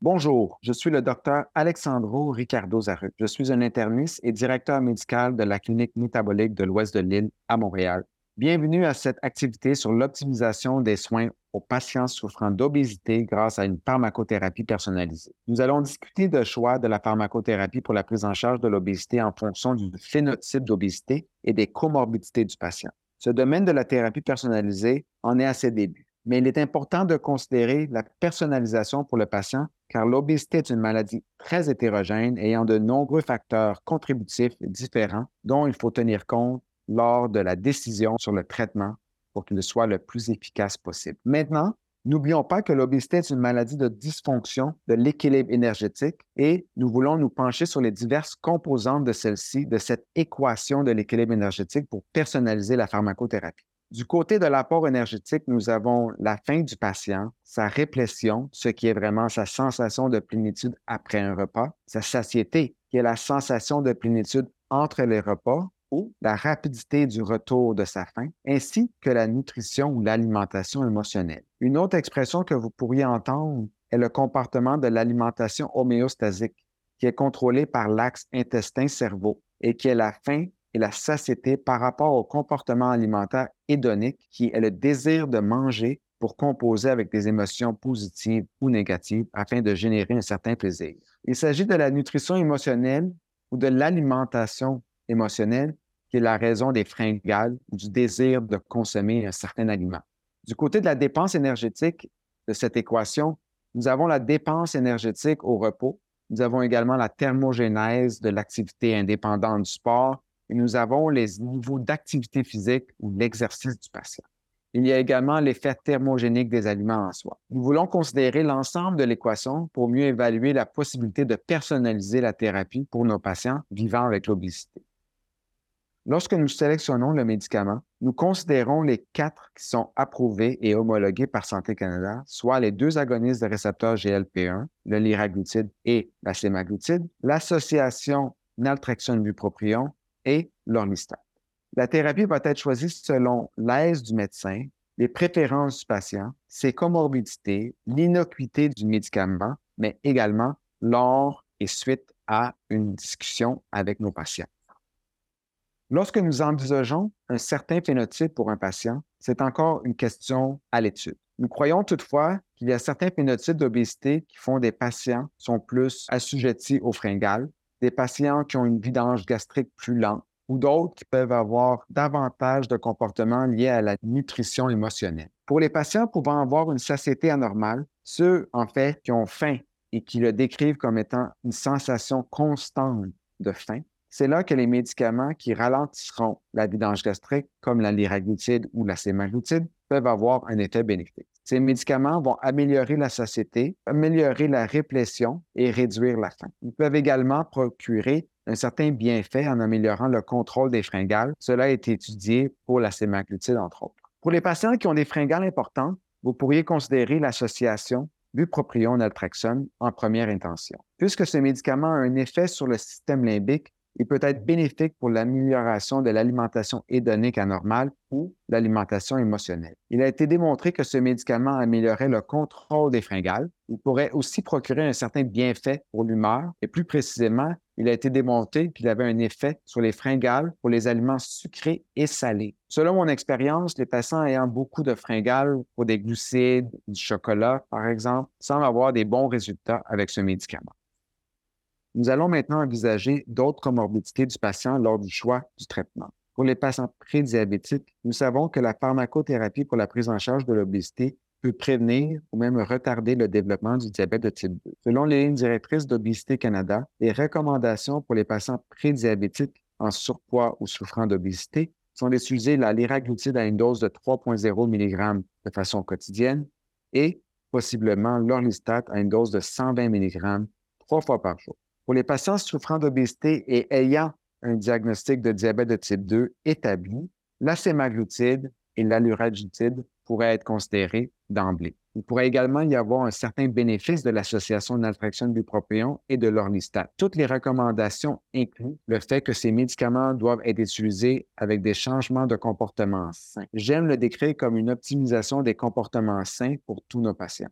Bonjour, je suis le docteur Alexandro Ricardo Zaruc. Je suis un interniste et directeur médical de la clinique métabolique de l'Ouest de l'île à Montréal. Bienvenue à cette activité sur l'optimisation des soins aux patients souffrant d'obésité grâce à une pharmacothérapie personnalisée. Nous allons discuter de choix de la pharmacothérapie pour la prise en charge de l'obésité en fonction du phénotype d'obésité et des comorbidités du patient. Ce domaine de la thérapie personnalisée en est à ses débuts, mais il est important de considérer la personnalisation pour le patient car l'obésité est une maladie très hétérogène ayant de nombreux facteurs contributifs différents dont il faut tenir compte lors de la décision sur le traitement pour qu'il soit le plus efficace possible. Maintenant, n'oublions pas que l'obésité est une maladie de dysfonction de l'équilibre énergétique et nous voulons nous pencher sur les diverses composantes de celle-ci, de cette équation de l'équilibre énergétique pour personnaliser la pharmacothérapie. Du côté de l'apport énergétique, nous avons la faim du patient, sa réplétion, ce qui est vraiment sa sensation de plénitude après un repas, sa satiété, qui est la sensation de plénitude entre les repas, ou la rapidité du retour de sa faim, ainsi que la nutrition ou l'alimentation émotionnelle. Une autre expression que vous pourriez entendre est le comportement de l'alimentation homéostasique, qui est contrôlé par l'axe intestin-cerveau et qui est la faim et la satiété par rapport au comportement alimentaire hédonique, qui est le désir de manger pour composer avec des émotions positives ou négatives afin de générer un certain plaisir. Il s'agit de la nutrition émotionnelle ou de l'alimentation émotionnelle qui est la raison des fringales ou du désir de consommer un certain aliment. Du côté de la dépense énergétique de cette équation, nous avons la dépense énergétique au repos, nous avons également la thermogénèse de l'activité indépendante du sport et nous avons les niveaux d'activité physique ou l'exercice du patient. Il y a également l'effet thermogénique des aliments en soi. Nous voulons considérer l'ensemble de l'équation pour mieux évaluer la possibilité de personnaliser la thérapie pour nos patients vivant avec l'obésité. Lorsque nous sélectionnons le médicament, nous considérons les quatre qui sont approuvés et homologués par Santé Canada, soit les deux agonistes de récepteurs GLP1, le liraglutide et la sémaglutide, l'association naltrexone bupropion et. La thérapie va être choisie selon l'aise du médecin, les préférences du patient, ses comorbidités, l'innocuité du médicament, mais également lors et suite à une discussion avec nos patients. Lorsque nous envisageons un certain phénotype pour un patient, c'est encore une question à l'étude. Nous croyons toutefois qu'il y a certains phénotypes d'obésité qui font des patients sont plus assujettis aux fringales, des patients qui ont une vidange gastrique plus lente ou d'autres qui peuvent avoir davantage de comportements liés à la nutrition émotionnelle. Pour les patients pouvant avoir une satiété anormale, ceux en fait qui ont faim et qui le décrivent comme étant une sensation constante de faim, c'est là que les médicaments qui ralentiront la vidange gastrique, comme la liraglutide ou la sémaglutide, peuvent avoir un effet bénéfique. Ces médicaments vont améliorer la satiété, améliorer la réplétion et réduire la faim. Ils peuvent également procurer un certain bienfait en améliorant le contrôle des fringales. Cela a été étudié pour la sémaglutide, entre autres. Pour les patients qui ont des fringales importantes, vous pourriez considérer l'association bupropion-naltrexone en première intention. Puisque ce médicament a un effet sur le système limbique, il peut être bénéfique pour l'amélioration de l'alimentation hédonique anormale ou l'alimentation émotionnelle. Il a été démontré que ce médicament améliorait le contrôle des fringales. Il pourrait aussi procurer un certain bienfait pour l'humeur et plus précisément, il a été démontré qu'il avait un effet sur les fringales pour les aliments sucrés et salés. Selon mon expérience, les patients ayant beaucoup de fringales pour des glucides, du chocolat, par exemple, semblent avoir des bons résultats avec ce médicament. Nous allons maintenant envisager d'autres comorbidités du patient lors du choix du traitement. Pour les patients prédiabétiques, nous savons que la pharmacothérapie pour la prise en charge de l'obésité peut prévenir ou même retarder le développement du diabète de type 2. Selon les lignes directrices d'Obésité Canada, les recommandations pour les patients prédiabétiques en surpoids ou souffrant d'obésité sont d'utiliser la liraglutide à une dose de 3,0 mg de façon quotidienne et possiblement l'orlistat à une dose de 120 mg trois fois par jour. Pour les patients souffrant d'obésité et ayant un diagnostic de diabète de type 2 établi, la sémaglutide et l'aluragitide pourraient être considérés d'emblée. Il pourrait également y avoir un certain bénéfice de l'association naltrexone bupropion et de l'orlistat. Toutes les recommandations incluent le fait que ces médicaments doivent être utilisés avec des changements de comportement sains. J'aime le décrire comme une optimisation des comportements sains pour tous nos patients.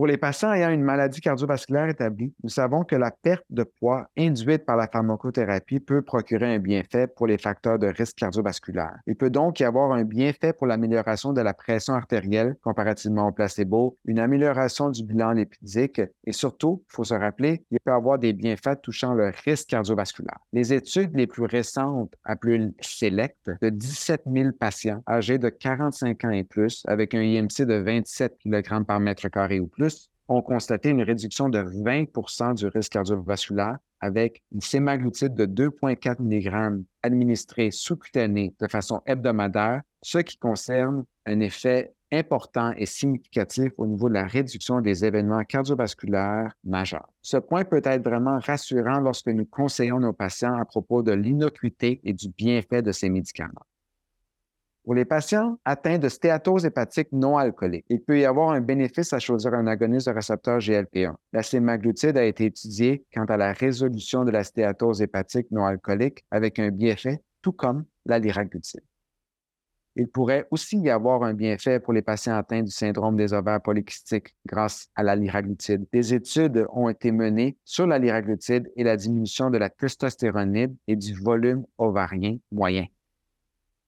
Pour les patients ayant une maladie cardiovasculaire établie, nous savons que la perte de poids induite par la pharmacothérapie peut procurer un bienfait pour les facteurs de risque cardiovasculaire. Il peut donc y avoir un bienfait pour l'amélioration de la pression artérielle comparativement au placebo, une amélioration du bilan lipidique et surtout, il faut se rappeler, il peut y avoir des bienfaits touchant le risque cardiovasculaire. Les études les plus récentes, appelées SELECT, de 17 000 patients âgés de 45 ans et plus avec un IMC de 27 kg par mètre carré ou plus ont constaté une réduction de 20% du risque cardiovasculaire avec une sémaglutide de 2,4 mg administrée sous-cutanée de façon hebdomadaire, ce qui concerne un effet important et significatif au niveau de la réduction des événements cardiovasculaires majeurs. Ce point peut être vraiment rassurant lorsque nous conseillons nos patients à propos de l'innocuité et du bienfait de ces médicaments. Pour les patients atteints de stéatose hépatique non alcoolique, il peut y avoir un bénéfice à choisir un agoniste de récepteur GLP-1. La sémaglutide a été étudiée quant à la résolution de la stéatose hépatique non alcoolique avec un bienfait, tout comme la liraglutide. Il pourrait aussi y avoir un bienfait pour les patients atteints du syndrome des ovaires polykystiques grâce à la liraglutide. Des études ont été menées sur la liraglutide et la diminution de la testostéronide et du volume ovarien moyen.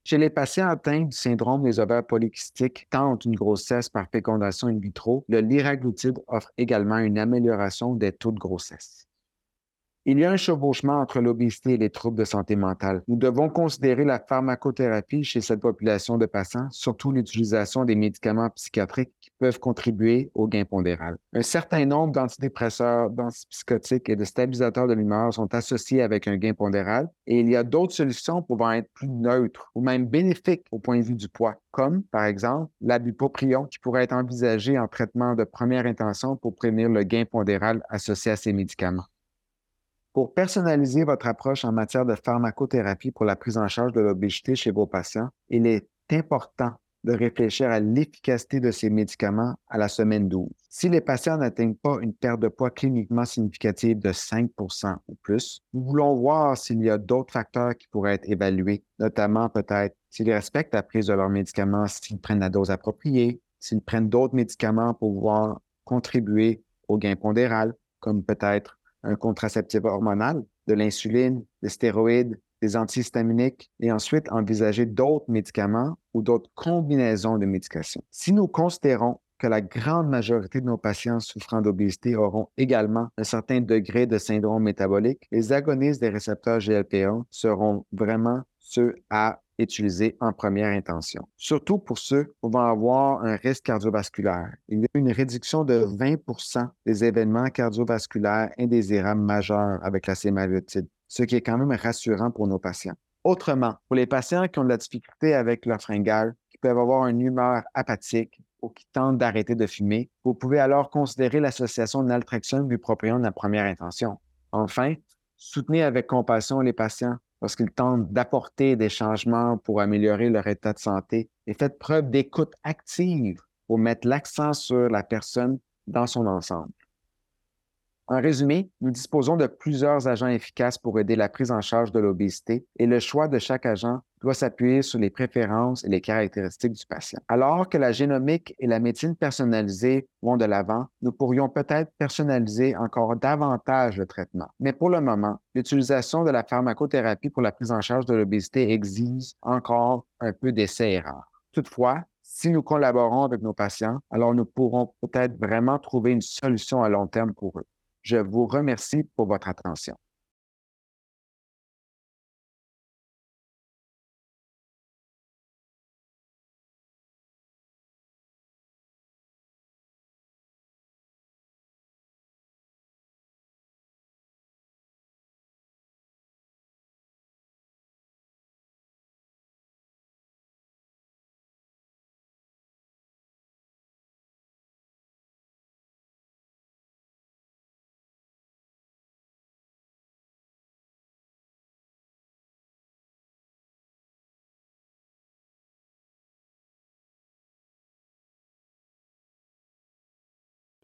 Chez les patients atteints du syndrome des ovaires polykystiques tentent une grossesse par fécondation in vitro, le liraglutide offre également une amélioration des taux de grossesse. Il y a un chevauchement entre l'obésité et les troubles de santé mentale. Nous devons considérer la pharmacothérapie chez cette population de patients, surtout l'utilisation des médicaments psychiatriques qui peuvent contribuer au gain pondéral. Un certain nombre d'antidépresseurs, d'antipsychotiques et de stabilisateurs de l'humeur sont associés avec un gain pondéral et il y a d'autres solutions pouvant être plus neutres ou même bénéfiques au point de vue du poids, comme par exemple l'abupropion qui pourrait être envisagé en traitement de première intention pour prévenir le gain pondéral associé à ces médicaments. Pour personnaliser votre approche en matière de pharmacothérapie pour la prise en charge de l'obésité chez vos patients, il est important de réfléchir à l'efficacité de ces médicaments à la semaine 12. Si les patients n'atteignent pas une perte de poids cliniquement significative de 5% ou plus, nous voulons voir s'il y a d'autres facteurs qui pourraient être évalués, notamment peut-être s'ils respectent la prise de leurs médicaments, s'ils prennent la dose appropriée, s'ils prennent d'autres médicaments pour pouvoir contribuer au gain pondéral, comme peut-être un contraceptif hormonal, de l'insuline, des stéroïdes, des antihistaminiques et ensuite envisager d'autres médicaments ou d'autres combinaisons de médications. Si nous considérons que la grande majorité de nos patients souffrant d'obésité auront également un certain degré de syndrome métabolique, les agonistes des récepteurs GLP-1 seront vraiment ceux à utilisés en première intention. Surtout pour ceux pouvant avoir un risque cardiovasculaire. Il y a une réduction de 20% des événements cardiovasculaires indésirables majeurs avec la sémaglutide, ce qui est quand même rassurant pour nos patients. Autrement, pour les patients qui ont de la difficulté avec leur fringale, qui peuvent avoir une humeur apathique ou qui tentent d'arrêter de fumer, vous pouvez alors considérer l'association naltrexone bupropion de la première intention. Enfin, soutenez avec compassion les patients lorsqu'ils tentent d'apporter des changements pour améliorer leur état de santé et faites preuve d'écoute active pour mettre l'accent sur la personne dans son ensemble. En résumé, nous disposons de plusieurs agents efficaces pour aider la prise en charge de l'obésité et le choix de chaque agent doit s'appuyer sur les préférences et les caractéristiques du patient. Alors que la génomique et la médecine personnalisée vont de l'avant, nous pourrions peut-être personnaliser encore davantage le traitement. Mais pour le moment, l'utilisation de la pharmacothérapie pour la prise en charge de l'obésité exige encore un peu d'essais-erreurs. Toutefois, si nous collaborons avec nos patients, alors nous pourrons peut-être vraiment trouver une solution à long terme pour eux. Je vous remercie pour votre attention.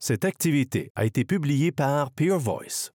Cette activité a été publiée par Peer Voice.